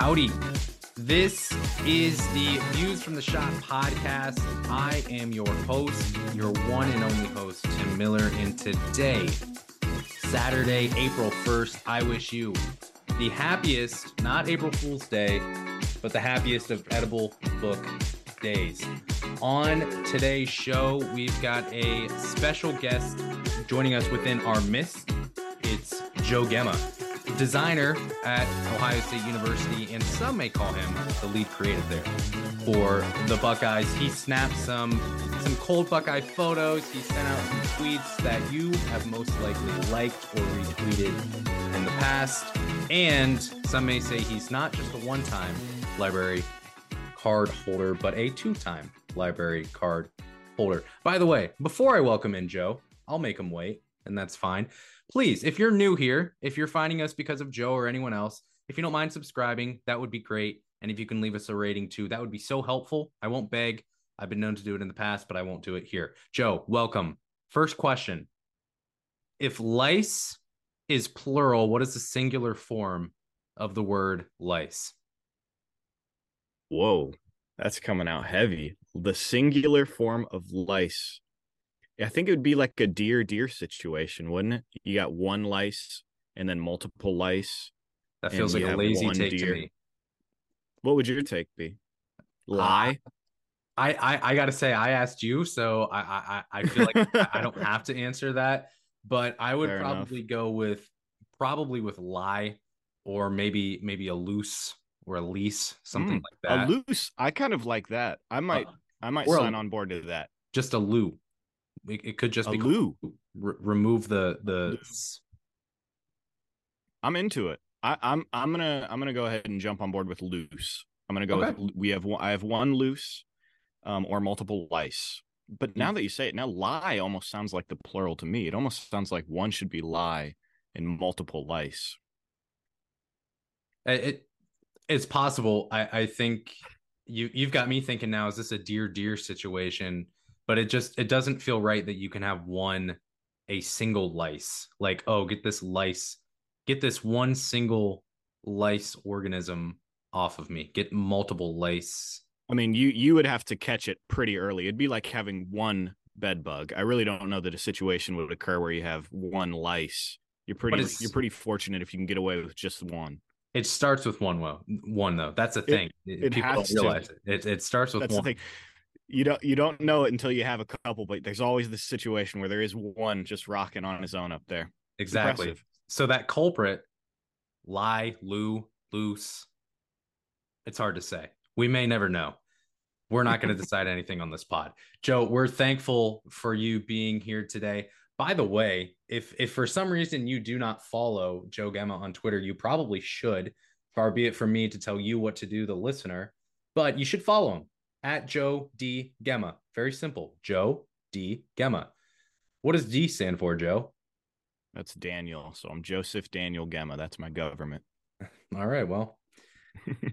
Howdy. This is the Views from the Shot podcast. I am your host, your one and only host, Tim Miller. And today, Saturday, April 1st, I wish you the happiest, not April Fool's Day, but the happiest of edible book days. On today's show, we've got a special guest joining us within our midst. It's Joe Gemma, designer at Ohio State University, and some may call him the lead creative there for the Buckeyes. He snapped some some cold Buckeye photos. He sent out some tweets that you have most likely liked or retweeted in the past. And some may say he's not just a one-time library card holder, but a two-time library card holder. By the way, before I welcome in Joe, I'll make him wait, and that's fine. Please, if you're new here, if you're finding us because of Joe or anyone else, if you don't mind subscribing, that would be great. And if you can leave us a rating too, that would be so helpful. I won't beg. I've been known to do it in the past, but I won't do it here. Joe, welcome. First question If lice is plural, what is the singular form of the word lice? Whoa, that's coming out heavy. The singular form of lice. I think it would be like a deer deer situation, wouldn't it? You got one lice and then multiple lice. That feels like a lazy take deer. to me. What would your take be? Lie. Uh, I, I I gotta say I asked you, so I I I feel like I don't have to answer that, but I would Fair probably enough. go with probably with lie or maybe maybe a loose or a lease something mm, like that. A loose. I kind of like that. I might uh, I might sign a, on board to that. Just a loo. It, it could just be loo. R- remove the the. I'm into it. I, I'm I'm gonna I'm gonna go ahead and jump on board with loose. I'm gonna go okay. with we have one, I have one loose, um, or multiple lice. But now mm. that you say it, now lie almost sounds like the plural to me. It almost sounds like one should be lie and multiple lice. It it's possible. I I think you you've got me thinking now. Is this a deer deer situation? But it just it doesn't feel right that you can have one a single lice. Like oh, get this lice get this one single lice organism off of me. Get multiple lice. I mean, you you would have to catch it pretty early. It'd be like having one bed bug. I really don't know that a situation would occur where you have one lice. You're pretty you're pretty fortunate if you can get away with just one. It starts with one well, one though. That's the thing. It, it People don't realize to. it. it. It starts with That's one. You don't you don't know it until you have a couple, but there's always this situation where there is one just rocking on his own up there. Exactly so that culprit, lie, Lou, loose, it's hard to say. We may never know. We're not going to decide anything on this pod. Joe, we're thankful for you being here today. By the way, if if for some reason you do not follow Joe Gemma on Twitter, you probably should. Far be it from me to tell you what to do, the listener, but you should follow him at Joe D Gemma. Very simple, Joe D Gemma. What does D stand for, Joe? That's Daniel. So I'm Joseph Daniel Gemma. That's my government. All right. Well,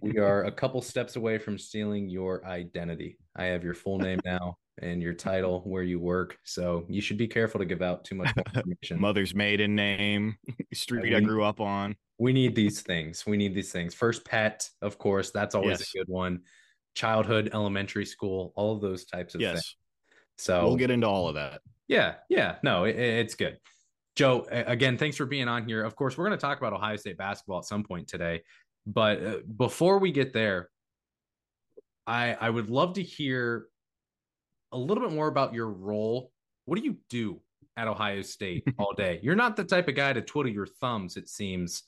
we are a couple steps away from stealing your identity. I have your full name now and your title, where you work. So you should be careful to give out too much information. Mother's maiden name, street we, I grew up on. We need these things. We need these things. First pet, of course, that's always yes. a good one. Childhood, elementary school, all of those types of yes. things. So we'll get into all of that. Yeah. Yeah. No, it, it's good. Joe, again, thanks for being on here. Of course, we're going to talk about Ohio State basketball at some point today. But uh, before we get there, I I would love to hear a little bit more about your role. What do you do at Ohio State all day? You're not the type of guy to twiddle your thumbs, it seems,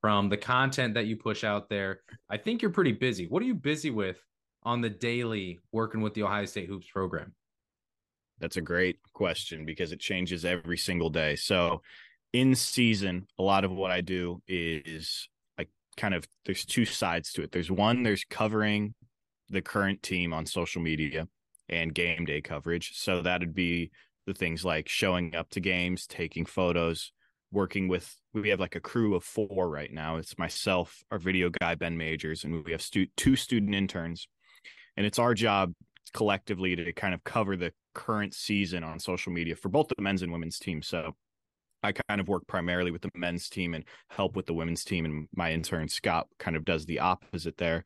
from the content that you push out there. I think you're pretty busy. What are you busy with on the daily working with the Ohio State Hoops program? That's a great question because it changes every single day. So, in season, a lot of what I do is like kind of there's two sides to it. There's one, there's covering the current team on social media and game day coverage. So, that'd be the things like showing up to games, taking photos, working with we have like a crew of four right now. It's myself, our video guy Ben Majors, and we have stu- two student interns. And it's our job collectively to kind of cover the current season on social media for both the men's and women's team. So I kind of work primarily with the men's team and help with the women's team. And my intern, Scott, kind of does the opposite there,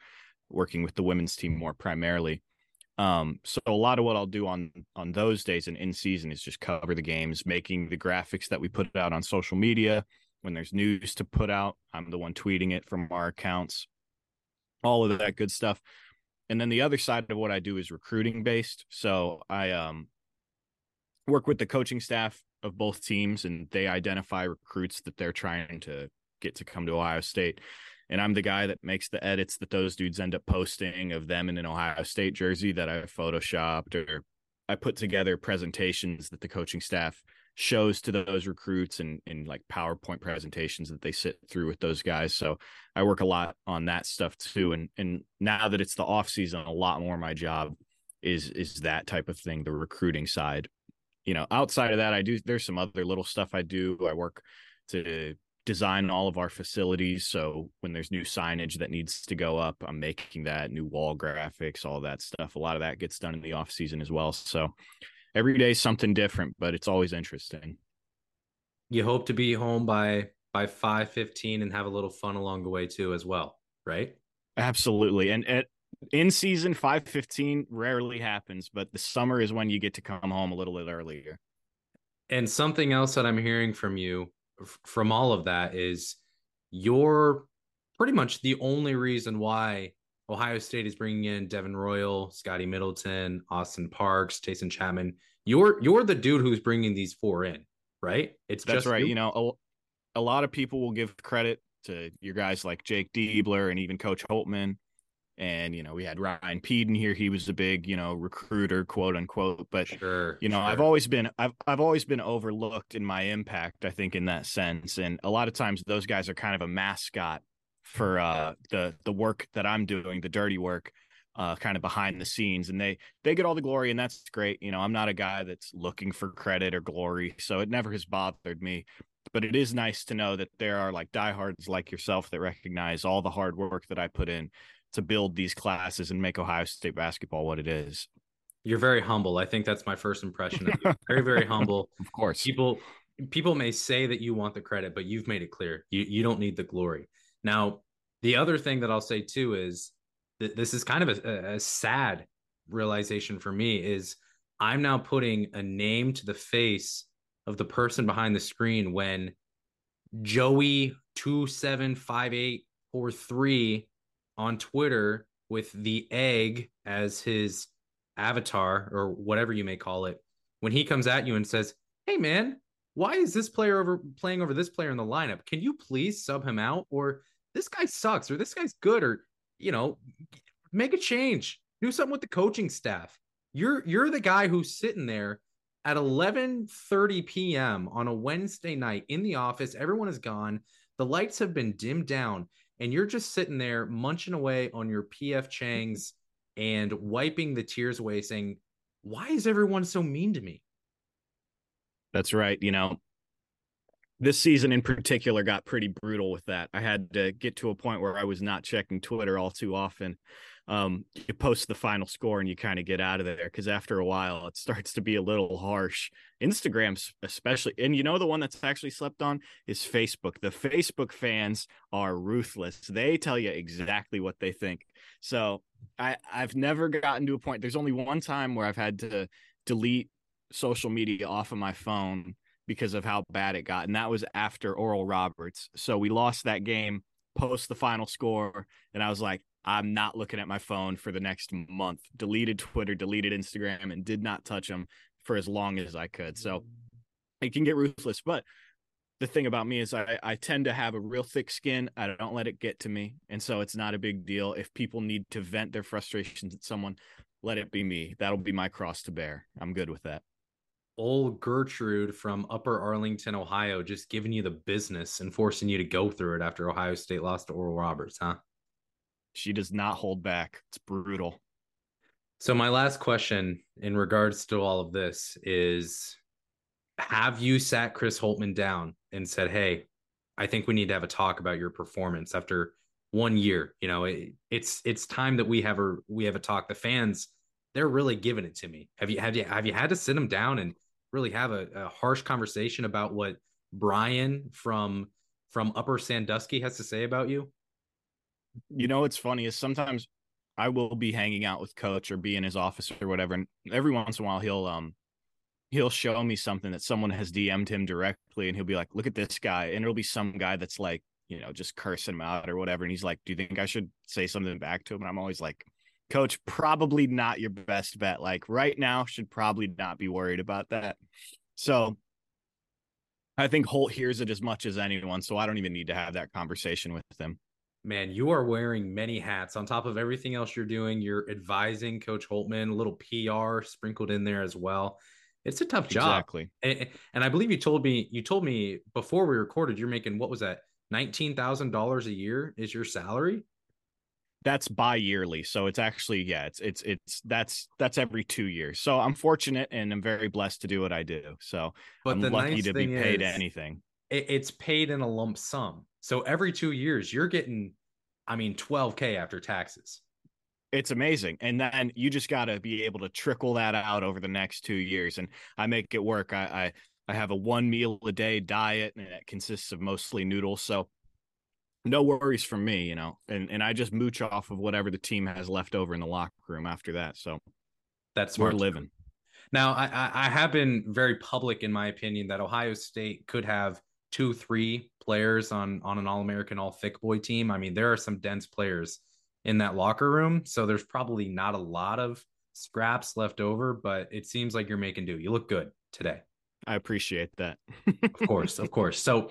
working with the women's team more primarily. Um, so a lot of what I'll do on on those days and in season is just cover the games, making the graphics that we put out on social media. When there's news to put out, I'm the one tweeting it from our accounts, all of that good stuff. And then the other side of what I do is recruiting based. So I um work with the coaching staff of both teams and they identify recruits that they're trying to get to come to Ohio State and I'm the guy that makes the edits that those dudes end up posting of them in an Ohio State jersey that I photoshopped or I put together presentations that the coaching staff shows to those recruits and in like PowerPoint presentations that they sit through with those guys. So I work a lot on that stuff too. And and now that it's the off season, a lot more my job is is that type of thing, the recruiting side. You know, outside of that, I do there's some other little stuff I do. I work to design all of our facilities. So when there's new signage that needs to go up, I'm making that new wall graphics, all that stuff. A lot of that gets done in the off season as well. So every day is something different, but it's always interesting. You hope to be home by by 5:15 and have a little fun along the way too as well, right? Absolutely. And at in season 515 rarely happens, but the summer is when you get to come home a little bit earlier. And something else that I'm hearing from you from all of that is you're pretty much the only reason why Ohio State is bringing in Devin Royal, Scotty Middleton, Austin Parks, Taison Chapman. You're you're the dude who's bringing these four in, right? It's that's right. You, you know, a, a lot of people will give credit to your guys like Jake Diebler and even Coach Holtmann. and you know we had Ryan Pedon here. He was a big you know recruiter, quote unquote. But sure, you know sure. I've always been I've I've always been overlooked in my impact. I think in that sense, and a lot of times those guys are kind of a mascot for uh, the the work that I'm doing, the dirty work. Uh, kind of behind the scenes and they they get all the glory and that's great you know i'm not a guy that's looking for credit or glory so it never has bothered me but it is nice to know that there are like diehards like yourself that recognize all the hard work that I put in to build these classes and make Ohio State basketball what it is. You're very humble. I think that's my first impression of you. Very, very humble. Of course. People people may say that you want the credit, but you've made it clear. You you don't need the glory. Now, the other thing that I'll say too is that this is kind of a, a sad realization for me is I'm now putting a name to the face of the person behind the screen when Joey two seven five eight four three on Twitter with the egg as his avatar or whatever you may call it, when he comes at you and says, Hey man, why is this player over playing over this player in the lineup? Can you please sub him out? Or this guy sucks, or this guy's good, or you know, make a change. Do something with the coaching staff. You're you're the guy who's sitting there at 11:30 p.m. on a Wednesday night in the office. Everyone is gone. The lights have been dimmed down and you're just sitting there munching away on your PF Changs and wiping the tears away, saying, Why is everyone so mean to me? That's right. You know, this season in particular got pretty brutal with that. I had to get to a point where I was not checking Twitter all too often um, you post the final score and you kind of get out of there because after a while it starts to be a little harsh. Instagram, especially, and you know the one that's actually slept on is Facebook. The Facebook fans are ruthless. They tell you exactly what they think. So I I've never gotten to a point. There's only one time where I've had to delete social media off of my phone because of how bad it got, and that was after Oral Roberts. So we lost that game post the final score and I was like, I'm not looking at my phone for the next month. Deleted Twitter, deleted Instagram, and did not touch them for as long as I could. So it can get ruthless. But the thing about me is I, I tend to have a real thick skin. I don't let it get to me. And so it's not a big deal. If people need to vent their frustrations at someone, let it be me. That'll be my cross to bear. I'm good with that. Old Gertrude from Upper Arlington, Ohio, just giving you the business and forcing you to go through it after Ohio State lost to Oral Roberts, huh? She does not hold back. It's brutal. So my last question in regards to all of this is have you sat Chris Holtmann down and said, "Hey, I think we need to have a talk about your performance after one year. You know, it, it's it's time that we have a we have a talk. The fans, they're really giving it to me. Have you have you have you had to sit them down and really have a, a harsh conversation about what Brian from from Upper Sandusky has to say about you? You know, what's funny is sometimes I will be hanging out with coach or be in his office or whatever, and every once in a while he'll um he'll show me something that someone has DM'd him directly, and he'll be like, "Look at this guy," and it'll be some guy that's like, you know, just cursing him out or whatever, and he's like, "Do you think I should say something back to him?" And I'm always like, "Coach, probably not your best bet. Like right now, should probably not be worried about that." So I think Holt hears it as much as anyone, so I don't even need to have that conversation with him man, you are wearing many hats on top of everything else you're doing. You're advising Coach Holtmann, a little PR sprinkled in there as well. It's a tough job. Exactly. And, and I believe you told me you told me before we recorded you're making what was that? $19,000 a year is your salary? That's bi-yearly. So it's actually yeah, it's it's it's that's that's every 2 years. So I'm fortunate and I'm very blessed to do what I do. So but I'm lucky nice to be paid is, anything. It, it's paid in a lump sum. So every 2 years you're getting I mean 12k after taxes. It's amazing. And then you just got to be able to trickle that out over the next 2 years and I make it work. I I I have a one meal a day diet and it consists of mostly noodles. So no worries from me, you know. And and I just mooch off of whatever the team has left over in the locker room after that. So that's where we're living. Now I I have been very public in my opinion that Ohio State could have two, three players on on an All American, All Thick Boy team. I mean, there are some dense players in that locker room, so there's probably not a lot of scraps left over. But it seems like you're making do. You look good today. I appreciate that. of course, of course. So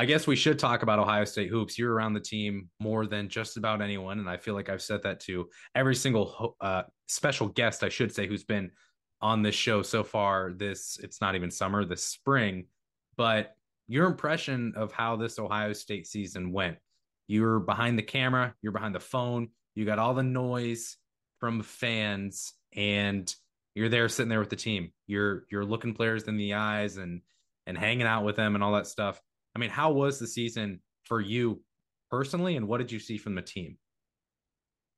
I guess we should talk about Ohio State hoops. You're around the team more than just about anyone, and I feel like I've said that to every single uh, special guest, I should say, who's been on this show so far. This it's not even summer, this spring, but your impression of how this Ohio State season went. You're behind the camera, you're behind the phone, you got all the noise from fans, and you're there sitting there with the team. You're you're looking players in the eyes and and hanging out with them and all that stuff. I mean, how was the season for you personally, and what did you see from the team?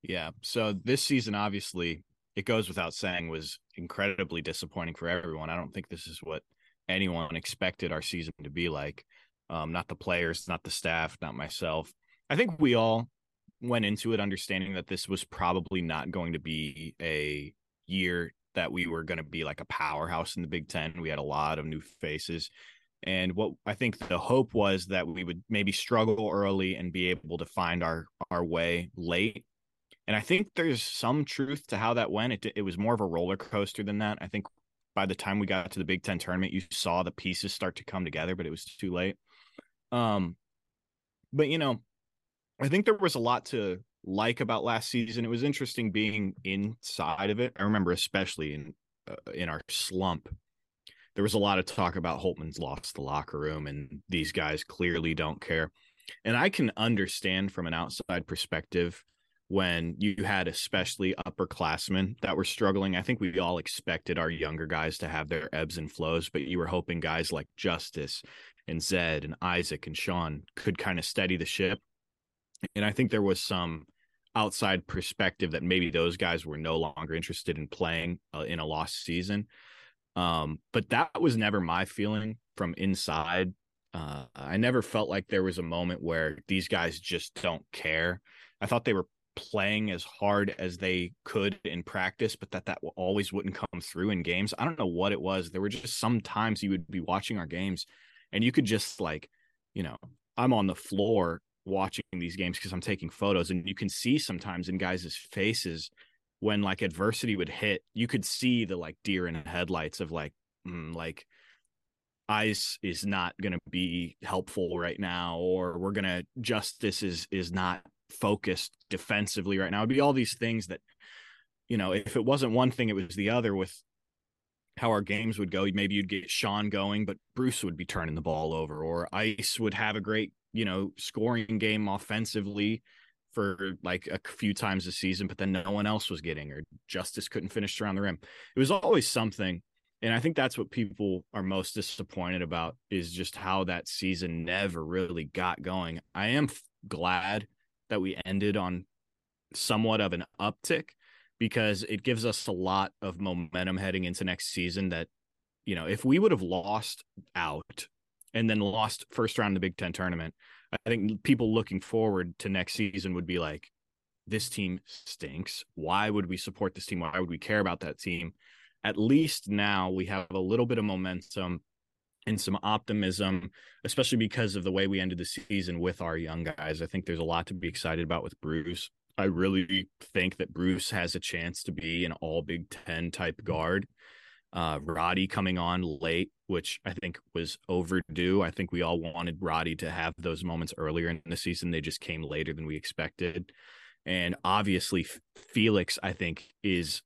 Yeah, so this season, obviously, it goes without saying, was incredibly disappointing for everyone. I don't think this is what anyone expected our season to be like. Um, not the players, not the staff, not myself. I think we all went into it understanding that this was probably not going to be a year that we were going to be like a powerhouse in the Big Ten. We had a lot of new faces. And what I think the hope was that we would maybe struggle early and be able to find our our way late. And I think there's some truth to how that went. It it was more of a roller coaster than that. I think by the time we got to the Big Ten tournament, you saw the pieces start to come together, but it was too late. Um, but you know, I think there was a lot to like about last season. It was interesting being inside of it. I remember, especially in uh, in our slump, there was a lot of talk about Holtmann's lost the locker room, and these guys clearly don't care. And I can understand from an outside perspective when you had especially upperclassmen that were struggling. I think we all expected our younger guys to have their ebbs and flows, but you were hoping guys like Justice and Zed and Isaac and Sean could kind of steady the ship. And I think there was some outside perspective that maybe those guys were no longer interested in playing uh, in a lost season. Um, but that was never my feeling from inside. Uh, I never felt like there was a moment where these guys just don't care. I thought they were playing as hard as they could in practice, but that that always wouldn't come through in games. I don't know what it was. There were just some times you would be watching our games and you could just like, you know, I'm on the floor watching these games because I'm taking photos and you can see sometimes in guys' faces when like adversity would hit, you could see the like deer in headlights of like, mm, like ice is not going to be helpful right now or we're going to justice is is not focused defensively right now. It'd be all these things that, you know, if it wasn't one thing, it was the other with how our games would go. Maybe you'd get Sean going, but Bruce would be turning the ball over, or Ice would have a great, you know, scoring game offensively for like a few times a season, but then no one else was getting, or Justice couldn't finish around the rim. It was always something. And I think that's what people are most disappointed about is just how that season never really got going. I am glad that we ended on somewhat of an uptick because it gives us a lot of momentum heading into next season that you know if we would have lost out and then lost first round in the Big Ten tournament. I think people looking forward to next season would be like, this team stinks. Why would we support this team? Why would we care about that team? At least now we have a little bit of momentum and some optimism, especially because of the way we ended the season with our young guys. I think there's a lot to be excited about with Bruce. I really think that Bruce has a chance to be an all Big Ten type guard. Uh, Roddy coming on late, which I think was overdue. I think we all wanted Roddy to have those moments earlier in the season. They just came later than we expected. And obviously, Felix, I think, is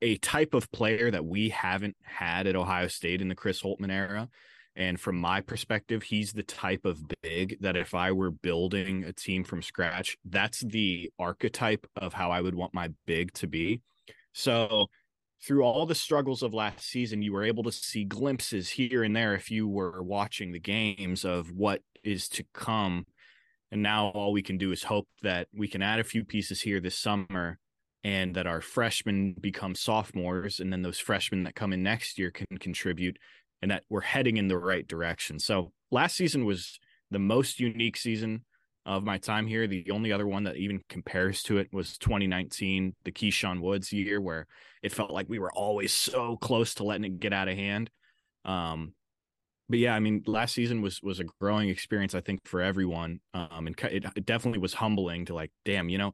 a type of player that we haven't had at Ohio State in the Chris Holtmann era. And from my perspective, he's the type of big that if I were building a team from scratch, that's the archetype of how I would want my big to be. So, through all the struggles of last season, you were able to see glimpses here and there if you were watching the games of what is to come. And now all we can do is hope that we can add a few pieces here this summer and that our freshmen become sophomores and then those freshmen that come in next year can contribute and that we're heading in the right direction. So last season was the most unique season of my time here. The only other one that even compares to it was 2019, the Keyshawn Woods year, where it felt like we were always so close to letting it get out of hand. Um, but yeah, I mean, last season was was a growing experience, I think, for everyone. Um, and it, it definitely was humbling to like, damn, you know,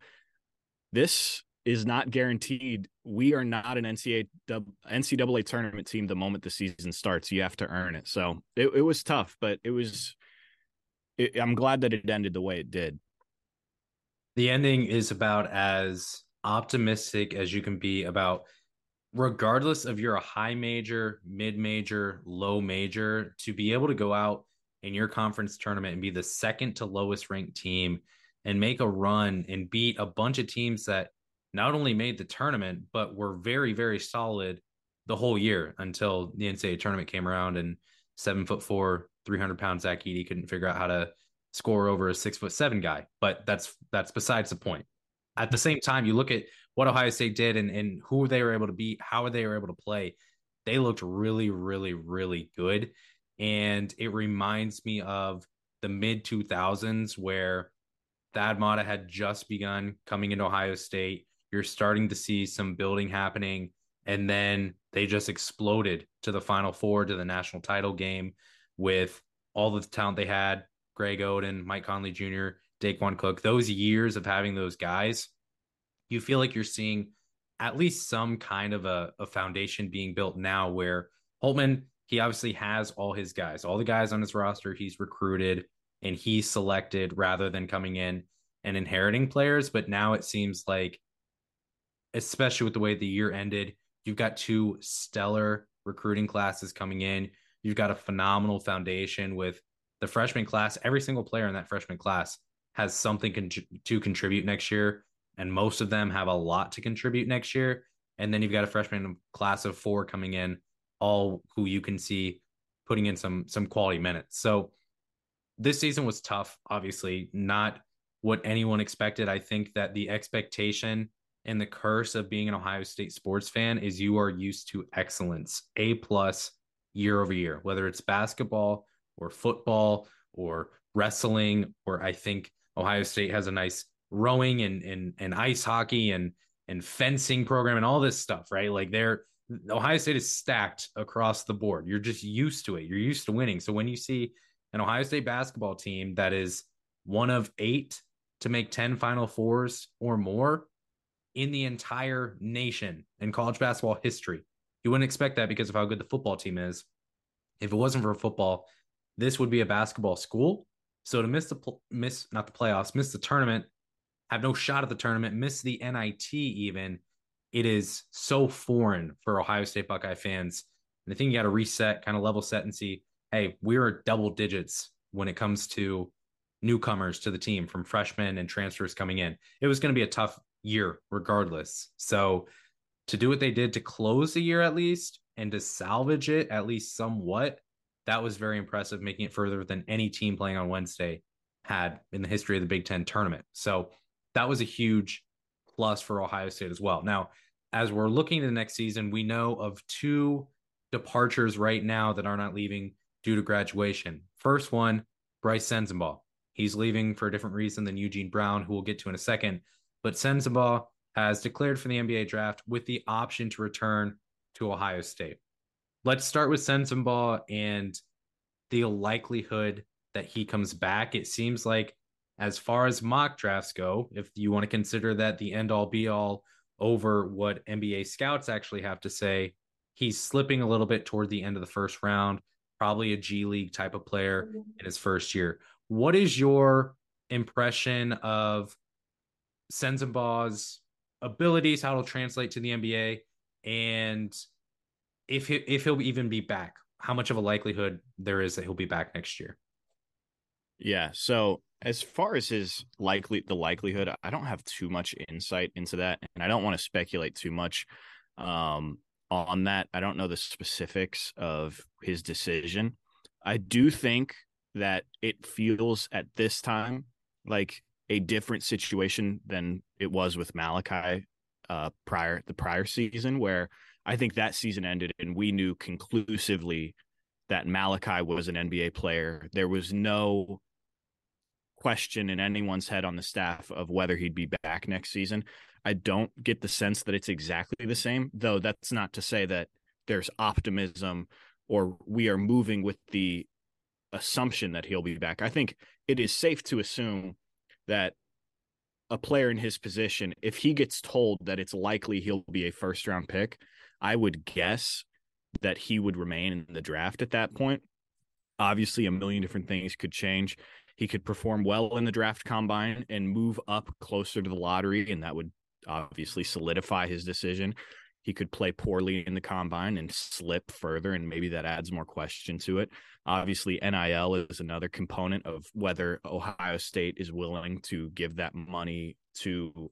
this is not guaranteed. We are not an NCAA, NCAA tournament team the moment the season starts. You have to earn it. So it, it was tough, but it was. It, I'm glad that it ended the way it did. The ending is about as optimistic as you can be about, regardless of you're a high major, mid major, low major, to be able to go out in your conference tournament and be the second to lowest ranked team and make a run and beat a bunch of teams that not only made the tournament, but were very, very solid the whole year until the NCAA tournament came around and seven foot four, 300 pound Zach Edey couldn't figure out how to score over a six foot seven guy. But that's, that's besides the point. At the same time, you look at what Ohio State did and, and who they were able to beat, how they were able to play. They looked really, really, really good. And it reminds me of the mid 2000s where Thad Matta had just begun coming into Ohio State you're starting to see some building happening. And then they just exploded to the final four, to the national title game with all the talent they had Greg Oden, Mike Conley Jr., Daequan Cook. Those years of having those guys, you feel like you're seeing at least some kind of a, a foundation being built now where Holtmann, he obviously has all his guys, all the guys on his roster he's recruited and he selected rather than coming in and inheriting players. But now it seems like especially with the way the year ended. You've got two stellar recruiting classes coming in. You've got a phenomenal foundation with the freshman class. Every single player in that freshman class has something con- to contribute next year, and most of them have a lot to contribute next year. And then you've got a freshman class of four coming in, all who you can see putting in some some quality minutes. So this season was tough, obviously, not what anyone expected. I think that the expectation and the curse of being an Ohio State sports fan is you are used to excellence, A plus year over year, whether it's basketball or football or wrestling, or I think Ohio State has a nice rowing and and, and ice hockey and and fencing program and all this stuff, right? Like they're Ohio State is stacked across the board. You're just used to it. You're used to winning. So when you see an Ohio State basketball team that is one of eight to make 10 final fours or more, in the entire nation in college basketball history. You wouldn't expect that because of how good the football team is. If it wasn't for football, this would be a basketball school. So to miss the miss not the playoffs, miss the tournament, have no shot at the tournament, miss the NIT even, it is so foreign for Ohio State Buckeye fans. And I think you got to reset, kind of level set and see, hey, we're double digits when it comes to newcomers to the team from freshmen and transfers coming in. It was going to be a tough year regardless. So to do what they did to close the year at least and to salvage it at least somewhat, that was very impressive, making it further than any team playing on Wednesday had in the history of the Big Ten tournament. So that was a huge plus for Ohio State as well. Now, as we're looking to the next season, we know of two departures right now that are not leaving due to graduation. First one, Brice Sensabaugh. He's leaving for a different reason than Eugene Brown, who we'll get to in a second. But Sensabaugh has declared for the NBA draft with the option to return to Ohio State. Let's start with Sensabaugh and the likelihood that he comes back. It seems like, as far as mock drafts go, if you want to consider that the end all be all over what NBA scouts actually have to say, he's slipping a little bit toward the end of the first round, probably a G League type of player mm-hmm. in his first year. What is your impression of Sensabaugh's abilities, how it'll translate to the NBA, and if he, if he'll even be back? How much of a likelihood there is that he'll be back next year? Yeah. So as far as his likely the likelihood, I don't have too much insight into that, and I don't want to speculate too much um, on that. I don't know the specifics of his decision. I do think that it feels at this time like a different situation than it was with Malaki uh, prior the prior season, where I think that season ended and we knew conclusively that Malaki was an NBA player. There was no question in anyone's head on the staff of whether he'd be back next season. I don't get the sense that it's exactly the same, though that's not to say that there's optimism or we are moving with the assumption that he'll be back. I think it is safe to assume that a player in his position, if he gets told that it's likely he'll be a first round pick, I would guess that he would remain in the draft at that point. Obviously, a million different things could change. He could perform well in the draft combine and move up closer to the lottery, and that would obviously solidify his decision. He could play poorly in the combine and slip further, and maybe that adds more question to it. Obviously, NIL is another component of whether Ohio State is willing to give that money to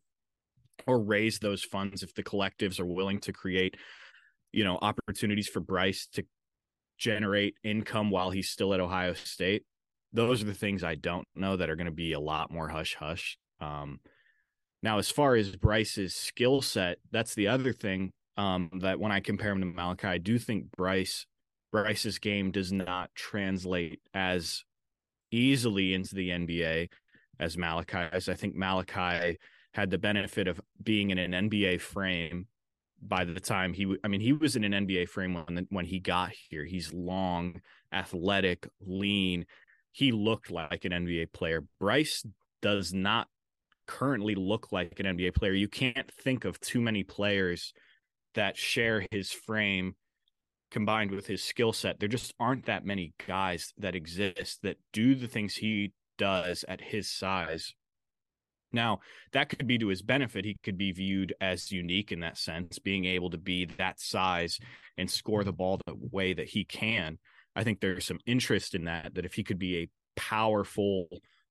or raise those funds if the collectives are willing to create, you know, opportunities for Brice to generate income while he's still at Ohio State. Those are the things I don't know that are going to be a lot more hush hush. Um, now, as far as Brice's skill set, that's the other thing um, that when I compare him to Malaki, I do think Brice Brice's game does not translate as easily into the NBA as Malaki's. I think Malaki had the benefit of being in an NBA frame by the time he I mean he was in an NBA frame when when he got here. He's long, athletic, lean. He looked like an NBA player. Brice does not currently look like an NBA player. You can't think of too many players that share his frame combined with his skill set. There just aren't that many guys that exist that do the things he does at his size. Now, that could be to his benefit. He could be viewed as unique in that sense, being able to be that size and score the ball the way that he can. I think there's some interest in that, that if he could be a powerful,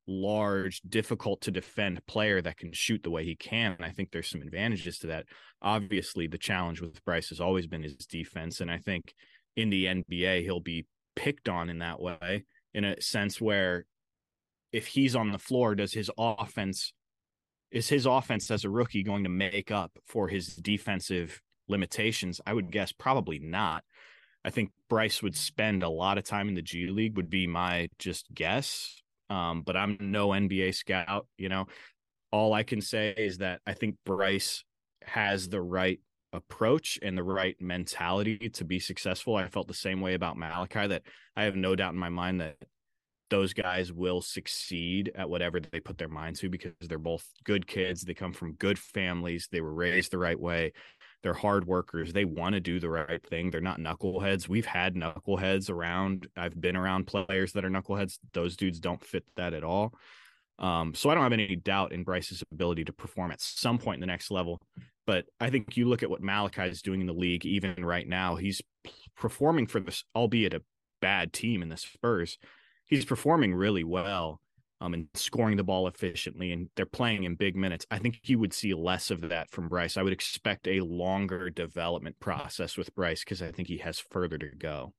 large, difficult to defend player that can shoot the way he can. I think there's some advantages to that. Obviously, the challenge with Brice has always been his defense. And I think in the NBA, he'll be picked on in that way, in a sense where if he's on the floor, does his offense is his offense as a rookie going to make up for his defensive limitations? I would guess probably not. I think Brice would spend a lot of time in the G League, would be my just guess. Um, but I'm no NBA scout. You know, all I can say is that I think Brice has the right approach and the right mentality to be successful. I felt the same way about Malaki that I have no doubt in my mind that those guys will succeed at whatever they put their mind to because they're both good kids. They come from good families. They were raised the right way. They're hard workers. They want to do the right thing. They're not knuckleheads. We've had knuckleheads around. I've been around players that are knuckleheads. Those dudes don't fit that at all. Um, so I don't have any doubt in Brice's ability to perform at some point in the next level. But I think you look at what Malaki is doing in the league, even right now, he's performing for this, albeit a bad team in the Spurs. He's performing really well um, and scoring the ball efficiently, and they're playing in big minutes. I think you would see less of that from Brice. I would expect a longer development process with Brice because I think he has further to go.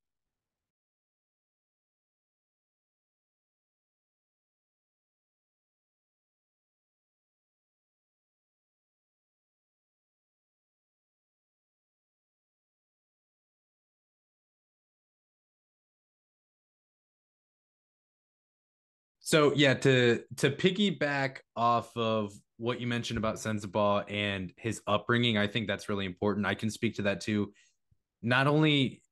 So yeah, to to piggyback off of what you mentioned about Sensabaugh and his upbringing, I think that's really important. I can speak to that too. Not only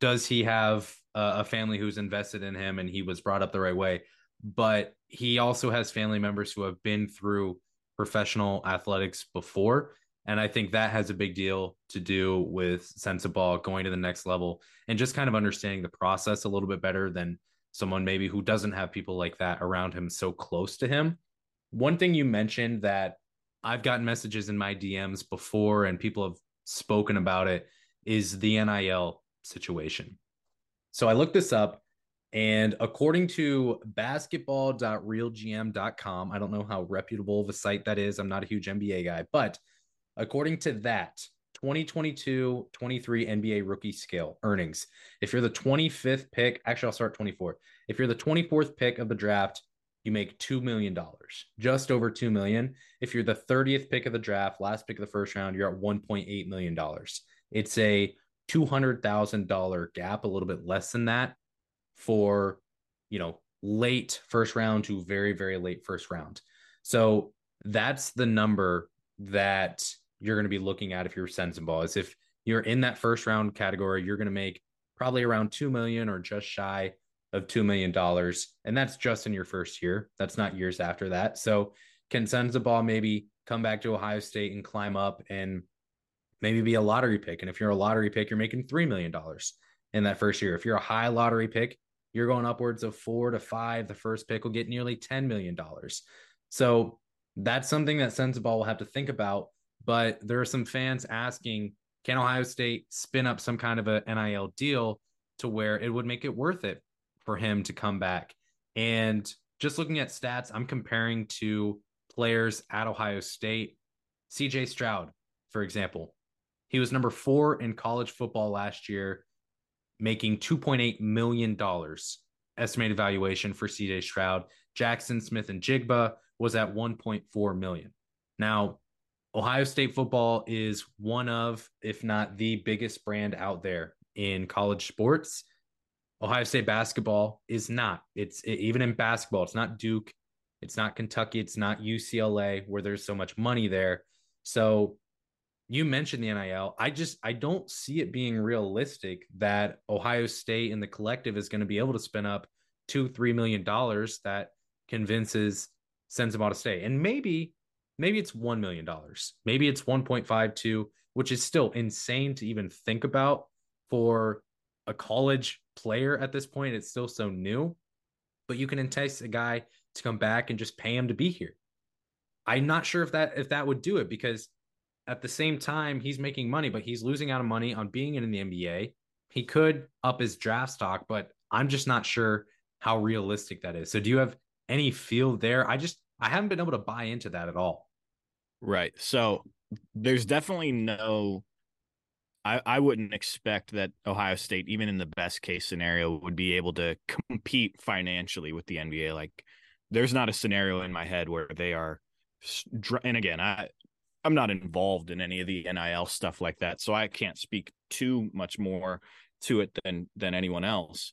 does he have a, family who's invested in him and he was brought up the right way, but he also has family members who have been through professional athletics before. And I think that has a big deal to do with Sensabaugh going to the next level and just kind of understanding the process a little bit better than someone maybe who doesn't have people like that around him so close to him. One thing you mentioned that I've gotten messages in my DMs before and people have spoken about it is the NIL situation. So I looked this up and according to basketball.realgm.com, I don't know how reputable of a site that is. I'm not a huge NBA guy, but according to that, 2022 23 NBA rookie scale earnings. If you're the 25th pick, actually, I'll start 24. If you're the 24th pick of the draft, you make $2 million, just over 2 million. If you're the 30th pick of the draft, last pick of the first round, you're at $1.8 million. It's a $200,000 gap, a little bit less than that for, you know, late first round to very, very late first round. So that's the number that you're going to be looking at if you're Sensabaugh is if you're in that first round category, you're going to make probably around 2 million or just shy of $2 million. And that's just in your first year. That's not years after that. So can Sensabaugh maybe come back to Ohio State and climb up and maybe be a lottery pick? And if you're a lottery pick, you're making $3 million in that first year. If you're a high lottery pick, you're going upwards of four to five. The first pick will get nearly $10 million. So that's something that Sensabaugh will have to think about but there are some fans asking, can Ohio State spin up some kind of a NIL deal to where it would make it worth it for him to come back? And just looking at stats, I'm comparing to players at Ohio State. CJ Stroud, for example, he was number four in college football last year, making $2.8 million estimated valuation for CJ Stroud. Jaxon Smith-Njigba was at 1.4 million. Now, Ohio State football is one of, if not the biggest brand out there in college sports. Ohio State basketball is not. It's it, even in basketball, it's not Duke, it's not Kentucky, it's not UCLA where there's so much money there. So you mentioned the NIL. I just I don't see it being realistic that Ohio State and the collective is going to be able to spin up two, three million dollars that convinces sends them out of state. And maybe maybe it's $1 million. Maybe it's 1.52, which is still insane to even think about for a college player at this point. It's still so new, but you can entice a guy to come back and just pay him to be here. I'm not sure if that if that would do it because at the same time he's making money, but he's losing out of money on being in the NBA. He could up his draft stock, but I'm just not sure how realistic that is. So do you have any feel there? I just I haven't been able to buy into that at all. Right. So there's definitely no I, I wouldn't expect that Ohio State, even in the best case scenario, would be able to compete financially with the NBA. Like, there's not a scenario in my head where they are. And again, I I'm not involved in any of the NIL stuff like that, so I can't speak too much more to it than than anyone else.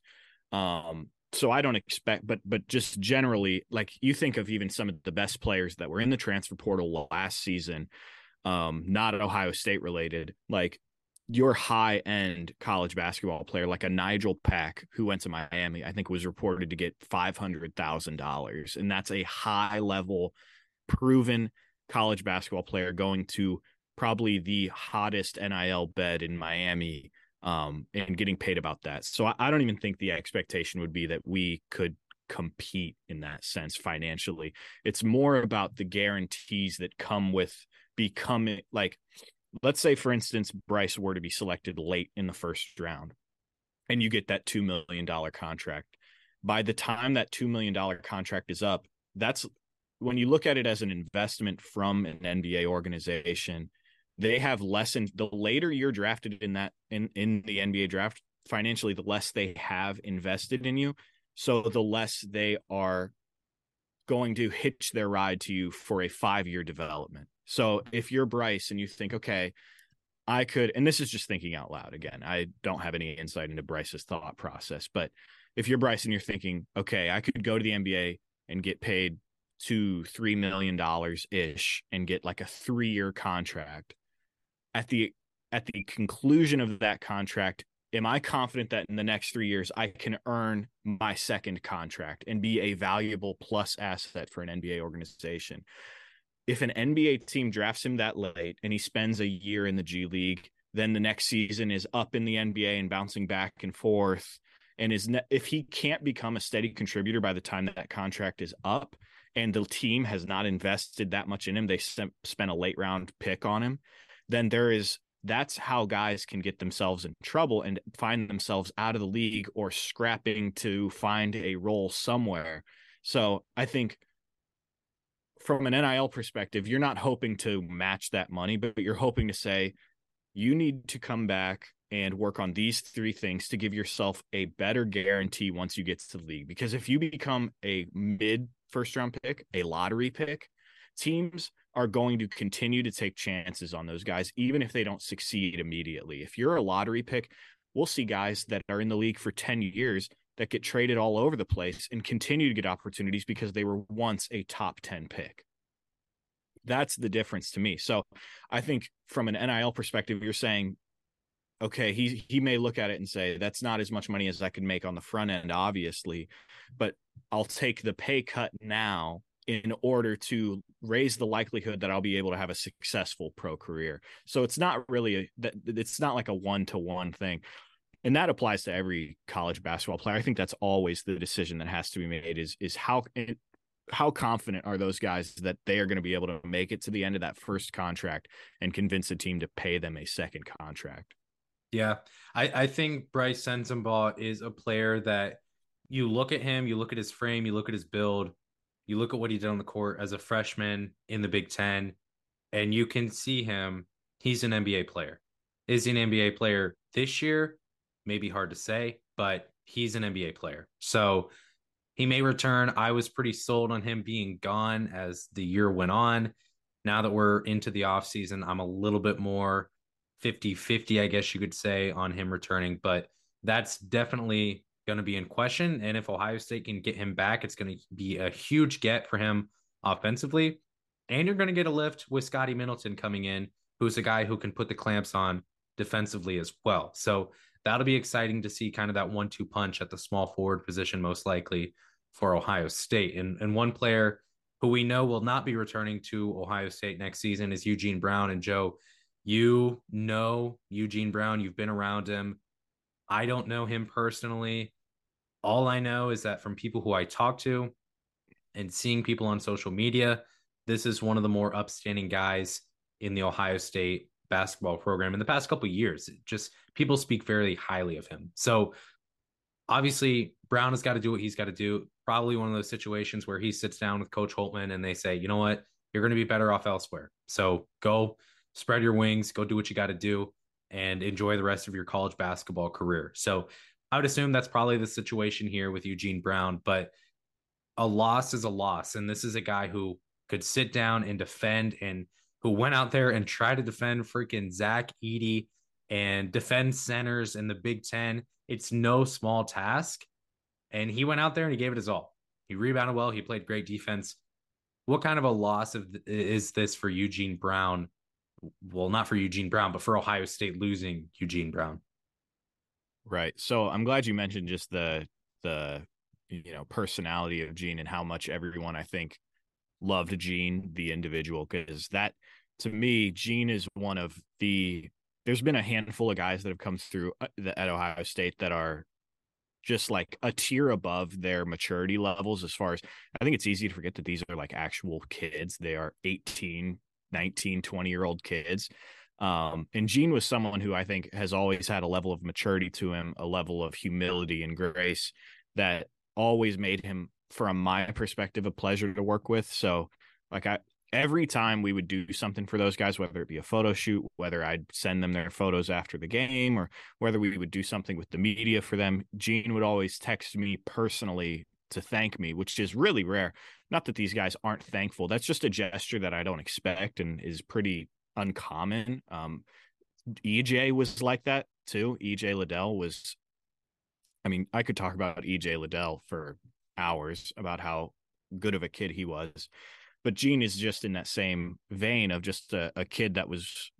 Um, so I don't expect, but but just generally, like you think of even some of the best players that were in the transfer portal last season, um, not Ohio State related, like your high end college basketball player, like a Nigel Pack who went to Miami, I think was reported to get five hundred thousand dollars, and that's a high level, proven college basketball player going to probably the hottest NIL bed in Miami um, and getting paid about that. So I, I don't even think the expectation would be that we could compete in that sense financially. It's more about the guarantees that come with becoming like, let's say, for instance, Brice were to be selected late in the first round and you get that $2 million contract. By the time that $2 million contract is up, that's when you look at it as an investment from an NBA organization they have less in the later you're drafted in that in in the NBA draft financially the less they have invested in you so the less they are going to hitch their ride to you for a 5 year development so if you're Brice and you think okay I could and this is just thinking out loud again I don't have any insight into Brice's thought process but if you're Brice and you're thinking okay I could go to the NBA and get paid two, three million dollars ish and get like a three year contract. At the at the conclusion of that contract, am I confident that in the next three years I can earn my second contract and be a valuable plus asset for an NBA organization? If an NBA team drafts him that late and he spends a year in the G League, then the next season is up in the NBA and bouncing back and forth. And is ne- if he can't become a steady contributor by the time that, that contract is up, and the team has not invested that much in him, they spent a late round pick on him, then there is that's how guys can get themselves in trouble and find themselves out of the league or scrapping to find a role somewhere. So I think from an NIL perspective, you're not hoping to match that money, but you're hoping to say, you need to come back and work on these three things to give yourself a better guarantee once you get to the league. Because if you become a mid first round pick, a lottery pick, teams are going to continue to take chances on those guys, even if they don't succeed immediately. If you're a lottery pick, we'll see guys that are in the league for 10 years that get traded all over the place and continue to get opportunities because they were once a top 10 pick. That's the difference to me. So I think from an NIL perspective, you're saying, okay, he he may look at it and say, that's not as much money as I could make on the front end, obviously, but I'll take the pay cut now in order to raise the likelihood that I'll be able to have a successful pro career. So it's not really that it's not like a one to one thing. And that applies to every college basketball player. I think that's always the decision that has to be made is is how how confident are those guys that they are going to be able to make it to the end of that first contract and convince a team to pay them a second contract? Yeah. I, I think Brice Sensabaugh is a player that you look at him, you look at his frame, you look at his build, you look at what he did on the court as a freshman in the Big Ten, and you can see him. He's an NBA player. Is he an NBA player this year? Maybe hard to say, but he's an NBA player. So he may return. I was pretty sold on him being gone as the year went on. Now that we're into the offseason, I'm a little bit more 50 50, I guess you could say, on him returning. But that's definitely going to be in question. And if Ohio State can get him back, it's going to be a huge get for him offensively. And you're going to get a lift with Scotty Middleton coming in, who's a guy who can put the clamps on defensively as well. So that'll be exciting to see kind of that one two punch at the small forward position, most likely for Ohio State. And, and one player who we know will not be returning to Ohio State next season is Eugene Brown. And Joe, you know Eugene Brown, you've been around him. I don't know him personally. All I know is that from people who I talk to and seeing people on social media, this is one of the more upstanding guys in the Ohio State basketball program in the past couple years. Just people speak very highly of him. So obviously Brown has got to do what he's got to do. Probably one of those situations where he sits down with Coach Holtmann and they say, you know what, you're going to be better off elsewhere. So go spread your wings, go do what you got to do, and enjoy the rest of your college basketball career. So I would assume that's probably the situation here with Eugene Brown, but a loss is a loss. And this is a guy who could sit down and defend and who went out there and tried to defend freaking Zach Edey and defend centers in the Big Ten. It's no small task. And he went out there and he gave it his all. He rebounded well. He played great defense. What kind of a loss of, is this for Eugene Brown? Well, not for Eugene Brown, but for Ohio State losing Eugene Brown. Right. So I'm glad you mentioned just the the you know personality of Gene and how much everyone I think loved Gene the individual because that to me Gene is one of the there's been a handful of guys that have come through uh, at Ohio State that are just like a tier above their maturity levels as far as I think it's easy to forget that these are like actual kids. They are 18, 19, 20 year old kids um, and Gene was someone who I think has always had a level of maturity to him, a level of humility and grace that always made him, from my perspective, a pleasure to work with. So, like, I every time we would do something for those guys, whether it be a photo shoot, whether I'd send them their photos after the game, or whether we would do something with the media for them, Gene would always text me personally to thank me, which is really rare. Not that these guys aren't thankful. That's just a gesture that I don't expect and is pretty uncommon. Um, EJ was like that too. EJ Liddell was, I mean, I could talk about EJ Liddell for hours about how good of a kid he was. But Gene is just in that same vein of just a, a kid that was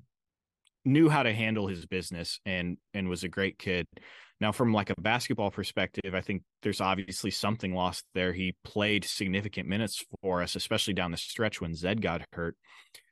knew how to handle his business and and was a great kid. Now, from like a basketball perspective, I think there's obviously something lost there. He played significant minutes for us, especially down the stretch when Zed got hurt.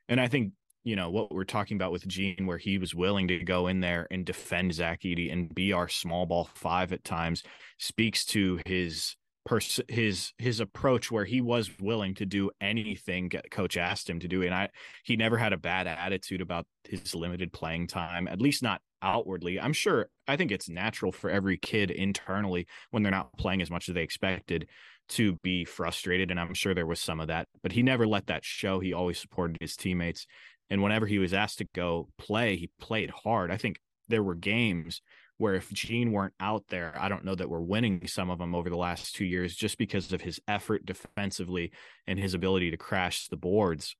And I think you know what we're talking about with Gene, where he was willing to go in there and defend Zach Edey and be our small ball five at times, speaks to his pers- his his approach where he was willing to do anything coach asked him to do. And i he never had a bad attitude about his limited playing time at least not outwardly. I'm sure i think it's natural for every kid internally when they're not playing as much as they expected to be frustrated and i'm sure there was some of that but he never let that show. He always supported his teammates and whenever he was asked to go play he played hard i think there were games where if Gene weren't out there, I don't know that we're winning some of them over the last two years just because of his effort defensively and his ability to crash the boards.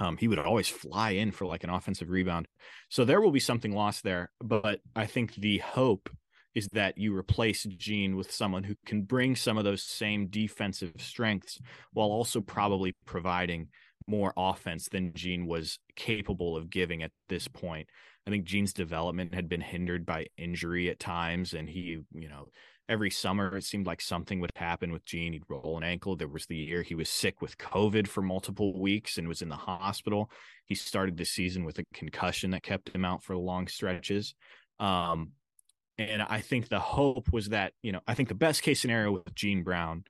Um, he would always fly in for like an offensive rebound. So there will be something lost there. But I think the hope is that you replace Gene with someone who can bring some of those same defensive strengths while also probably providing more offense than Gene was capable of giving at this point. I think Gene's development had been hindered by injury at times, and he, you know, every summer it seemed like something would happen with Gene. He'd roll an ankle. There was the year he was sick with COVID for multiple weeks and was in the hospital. He started the season with a concussion that kept him out for long stretches. Um, and I think the hope was that, you know, I think the best case scenario with Gene Brown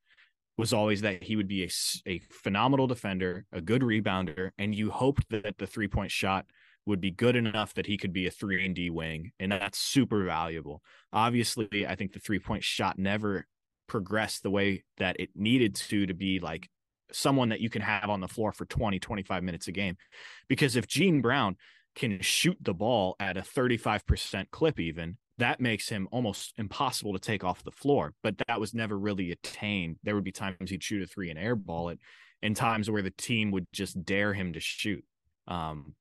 was always that he would be a, a phenomenal defender, a good rebounder, and you hoped that the three point shot would be good enough that he could be a 3 and D wing and that's super valuable. Obviously, I think the three-point shot never progressed the way that it needed to to be like someone that you can have on the floor for 20 25 minutes a game. Because if Gene Brown can shoot the ball at a 35% clip even, that makes him almost impossible to take off the floor. But that was never really attained. There would be times he'd shoot a three and airball it, and times where the team would just dare him to shoot. Um,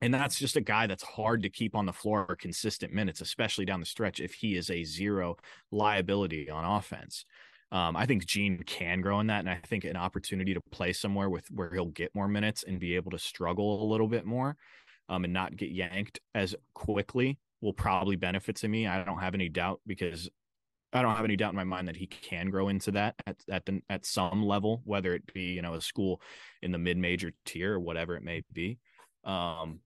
and that's just a guy that's hard to keep on the floor for consistent minutes, especially down the stretch if he is a zero liability on offense. Um, I think Gene can grow in that, and I think an opportunity to play somewhere with where he'll get more minutes and be able to struggle a little bit more, um, and not get yanked as quickly will probably benefit to me. I don't have any doubt because I don't have any doubt in my mind that he can grow into that at at the, at some level, whether it be you know a school in the mid major tier or whatever it may be. Um,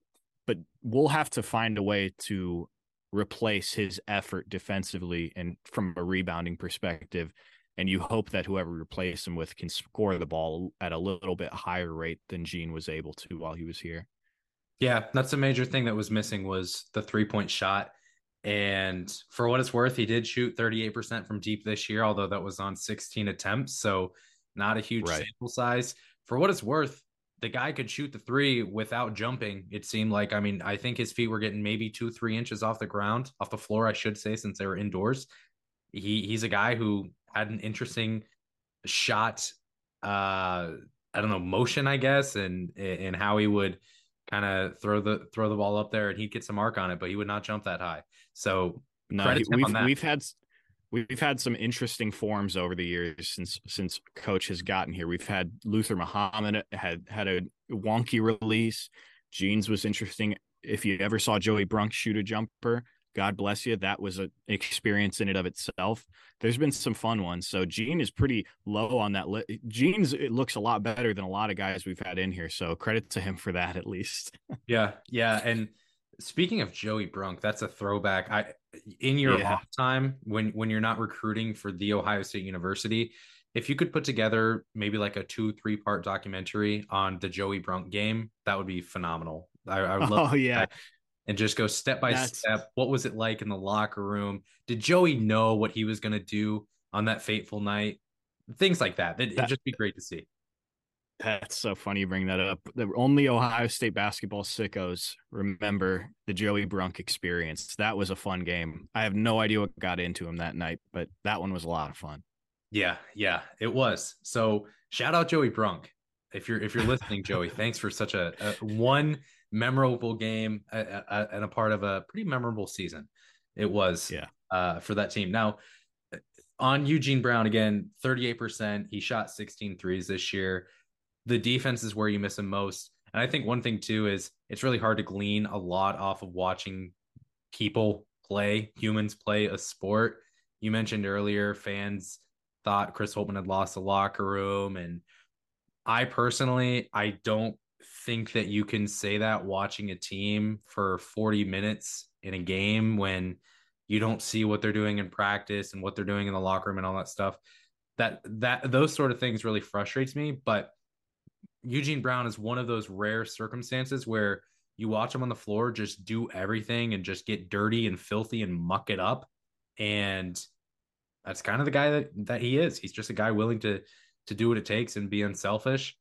but we'll have to find a way to replace his effort defensively and from a rebounding perspective. And you hope that whoever you replace him with can score the ball at a little bit higher rate than Gene was able to while he was here. Yeah, that's a major thing that was missing was the three point shot. And for what it's worth, he did shoot 38% from deep this year, although that was on 16 attempts. So not a huge right. sample size. For what it's worth, the guy could shoot the three without jumping. It seemed like, I mean, I think his feet were getting maybe two, three inches off the ground, off the floor, I should say, since they were indoors. He he's a guy who had an interesting shot, uh, I don't know, motion, I guess, and and how he would kind of throw the throw the ball up there and he'd get some mark on it, but he would not jump that high. So no, we've we've had we've had some interesting forms over the years since since coach has gotten here. We've had Luther Muhammad had had a wonky release. Gene's was interesting. If you ever saw Joey Brunk shoot a jumper, God bless you. That was an experience in it of itself. There's been some fun ones. So Gene is pretty low on that list. Gene's it looks a lot better than a lot of guys we've had in here. So credit to him for that at least. yeah, yeah, and Speaking of Joey Brunk, that's a throwback. I in your yeah. off time when when you're not recruiting for the Ohio State University, if you could put together maybe like a two three part documentary on the Joey Brunk game, that would be phenomenal. I, I would love. Oh yeah. And just go step by that's... step. What was it like in the locker room? Did Joey know what he was going to do on that fateful night? Things like that. It'd, that... it'd just be great to see. That's so funny you bring that up. The only Ohio State basketball sickos remember the Joey Brunk experience. That was a fun game. I have no idea what got into him that night, but that one was a lot of fun. Yeah, yeah, it was. So shout out Joey Brunk. If you're if you're listening, Joey, thanks for such a, a one memorable game and a part of a pretty memorable season. It was yeah uh, for that team. Now on Eugene Brown again, 38%. He shot 16 threes this year. The defense is where you miss him most. And I think one thing too is it's really hard to glean a lot off of watching people play, humans play a sport. You mentioned earlier fans thought Chris Holtmann had lost the locker room and I personally I don't think that you can say that watching a team for 40 minutes in a game when you don't see what they're doing in practice and what they're doing in the locker room and all that stuff. That that those sort of things really frustrates me. But Eugene Brown is one of those rare circumstances where you watch him on the floor just do everything and just get dirty and filthy and muck it up. And that's kind of the guy that that he is. He's just a guy willing to to do what it takes and be unselfish.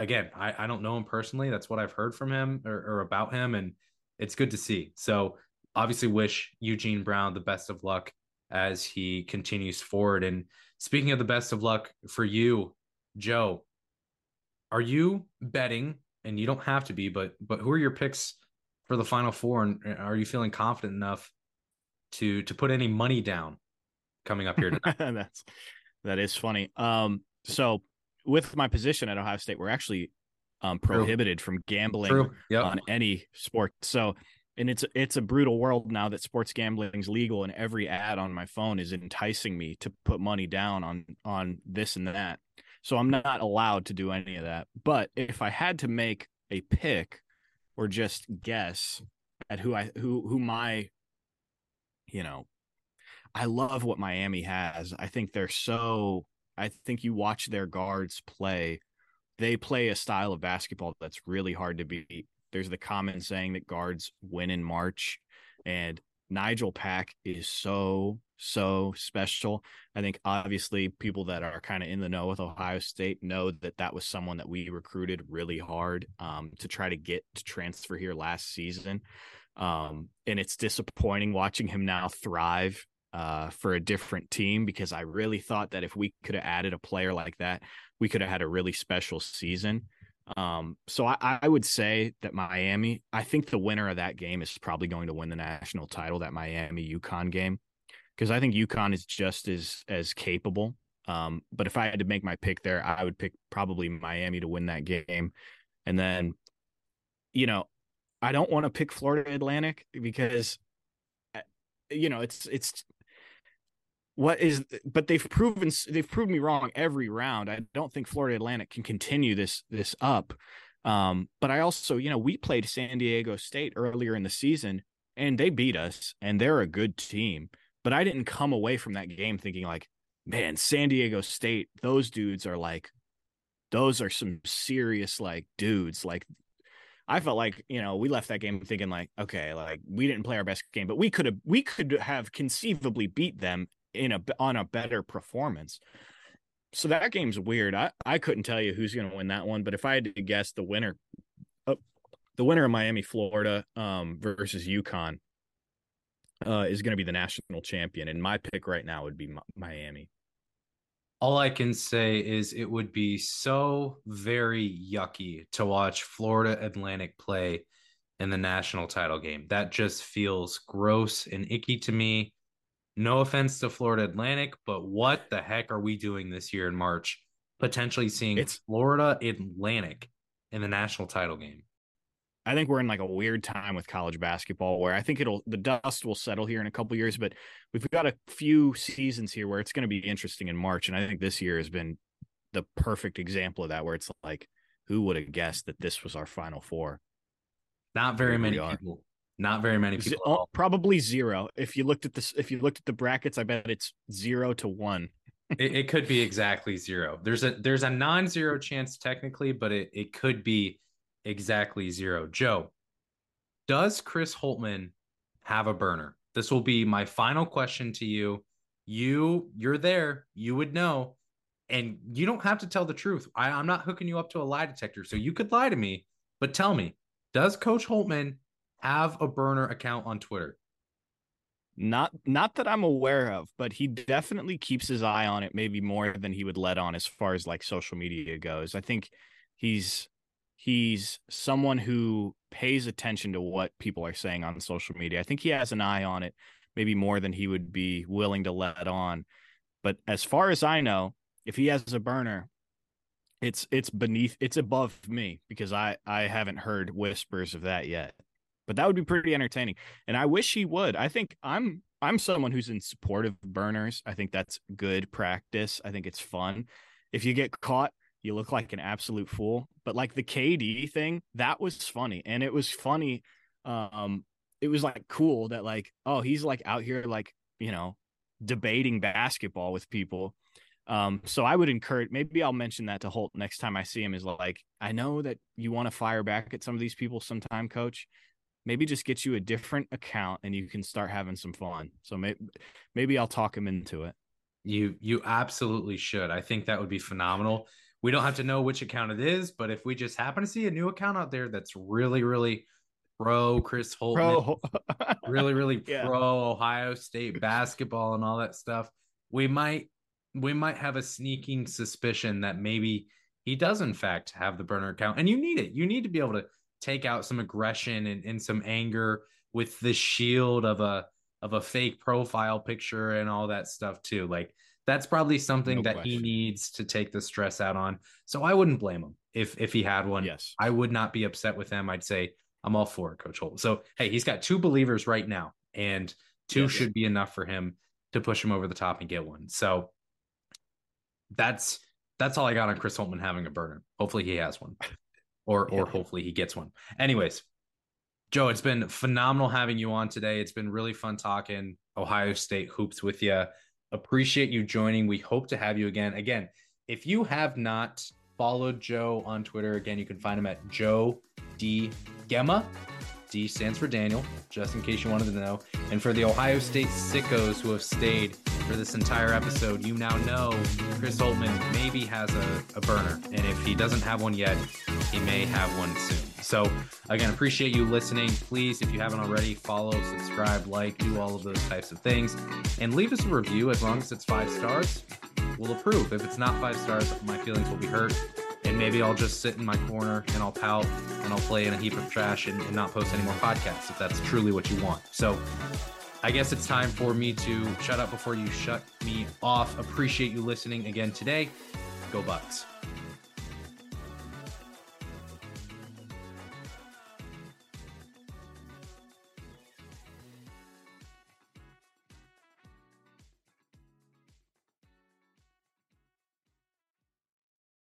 Again, I, I don't know him personally. That's what I've heard from him or, or about him, and it's good to see. So obviously wish Eugene Brown the best of luck as he continues forward. And speaking of the best of luck for you, Joe, are you betting? And you don't have to be, but but who are your picks for the final four? And are you feeling confident enough to to put any money down coming up here tonight? That's that is funny. Um, so with my position at Ohio State, we're actually um, prohibited True. from gambling yep. on any sport. So and it's it's a brutal world now that sports gambling is legal and every ad on my phone is enticing me to put money down on on this and that so i'm not allowed to do any of that but if i had to make a pick or just guess at who i who who my you know i love what miami has i think they're so i think you watch their guards play they play a style of basketball that's really hard to beat there's the common saying that guards win in March, and Nigel Pack is so so special. I think obviously people that are kind of in the know with Ohio State know that that was someone that we recruited really hard um, to try to get to transfer here last season. Um, and it's disappointing watching him now thrive uh, for a different team because I really thought that if we could have added a player like that, we could have had a really special season. Um, so I, I, would say that Miami, I think the winner of that game is probably going to win the national title, that Miami UConn game. Because I think UConn is just as as capable. Um, but if I had to make my pick there, I would pick probably Miami to win that game. And then, you know, I don't want to pick Florida Atlantic because eh, you know, it's it's what is but they've proven they've proven me wrong every round. I don't think florida atlantic can continue this this up. Um, but i also you know we played san diego state earlier in the season and they beat us and they're a good team. But i didn't come away from that game thinking like man san diego state those dudes are like those are some serious like dudes. Like I felt like you know we left that game thinking like okay like we didn't play our best game but we could have we could have conceivably beat them in a on a better performance. So that game's weird. I, I couldn't tell you who's going to win that one, but if I had to guess the winner, uh, the winner of Miami, Florida um, versus UConn uh, is going to be the national champion. And my pick right now would be Miami. All I can say is it would be so very yucky to watch Florida Atlantic play in the national title game. That just feels gross and icky to me. No offense to Florida Atlantic, but what the heck are we doing this year in March? Potentially seeing it's, Florida Atlantic in the national title game. I think we're in like a weird time with college basketball where I think it'll the dust will settle here in a couple years, but we've got a few seasons here where it's going to be interesting in March, and I think this year has been the perfect example of that, where it's like, who would have guessed that this was our final four? Not very many people. Not very many people. Oh, Z- probably zero. If you looked at this, if you looked at the brackets, I bet it's zero to one. it, it, could be exactly zero. There's a there's a non-zero chance technically, but it, it could be exactly zero. Joe, does Chris Holtmann have a burner? This will be my final question to you. You you're there. You would know, and you don't have to tell the truth. I, I'm not hooking you up to a lie detector, so you could lie to me. But tell me, does Coach Holtmann have a burner account on Twitter? Not not that I'm aware of, but he definitely keeps his eye on it maybe more than he would let on as far as like social media goes. I think he's he's someone who pays attention to what people are saying on social media. I think he has an eye on it maybe more than he would be willing to let on. But as far as I know, if he has a burner, it's it's beneath it's above me because I I haven't heard whispers of that yet. But that would be pretty entertaining. And I wish he would. I think I'm I'm someone who's in support of burners. I think that's good practice. I think it's fun. If you get caught, you look like an absolute fool. But like the KD thing, that was funny. And it was funny. Um, it was like cool that like, oh, he's like out here like, you know, debating basketball with people. Um, so I would encourage maybe I'll mention that to Holt next time I see him is like, I know that you want to fire back at some of these people sometime, coach. Maybe just get you a different account and you can start having some fun. So maybe maybe I'll talk him into it. You you absolutely should. I think that would be phenomenal. We don't have to know which account it is, but if we just happen to see a new account out there that's really, really pro Chris Holtmann, pro. really, really yeah. pro Ohio State basketball and all that stuff, we might we might have a sneaking suspicion that maybe he does in fact have the burner account. And you need it. You need to be able to take out some aggression and, and some anger with the shield of a of a fake profile picture and all that stuff too. Like that's probably something no that question. he needs to take the stress out on. So I wouldn't blame him if if he had one. Yes. I would not be upset with him. I'd say I'm all for it, Coach Holt. So hey, he's got two believers right now, and two yeah, should be enough for him to push him over the top and get one. So that's that's all I got on Chris Holtmann having a burner. Hopefully he has one. Or yeah. or hopefully he gets one. Anyways, Joe, it's been phenomenal having you on today. It's been really fun talking Ohio State hoops with you. Appreciate you joining. We hope to have you again. Again, if you have not followed Joe on Twitter, again, you can find him at Joe D Gemma. D stands for Daniel, just in case you wanted to know. And for the Ohio State sickos who have stayed for this entire episode, you now know Chris Holtmann maybe has a, a burner. And if he doesn't have one yet, he may have one soon. So, again, appreciate you listening. Please, if you haven't already, follow, subscribe, like, do all of those types of things. And leave us a review as long as it's five stars. We'll approve. If it's not five stars, my feelings will be hurt and maybe I'll just sit in my corner and I'll pout and I'll play in a heap of trash and, and not post any more podcasts if that's truly what you want. So I guess it's time for me to shut up before you shut me off. Appreciate you listening again today. Go Bucks.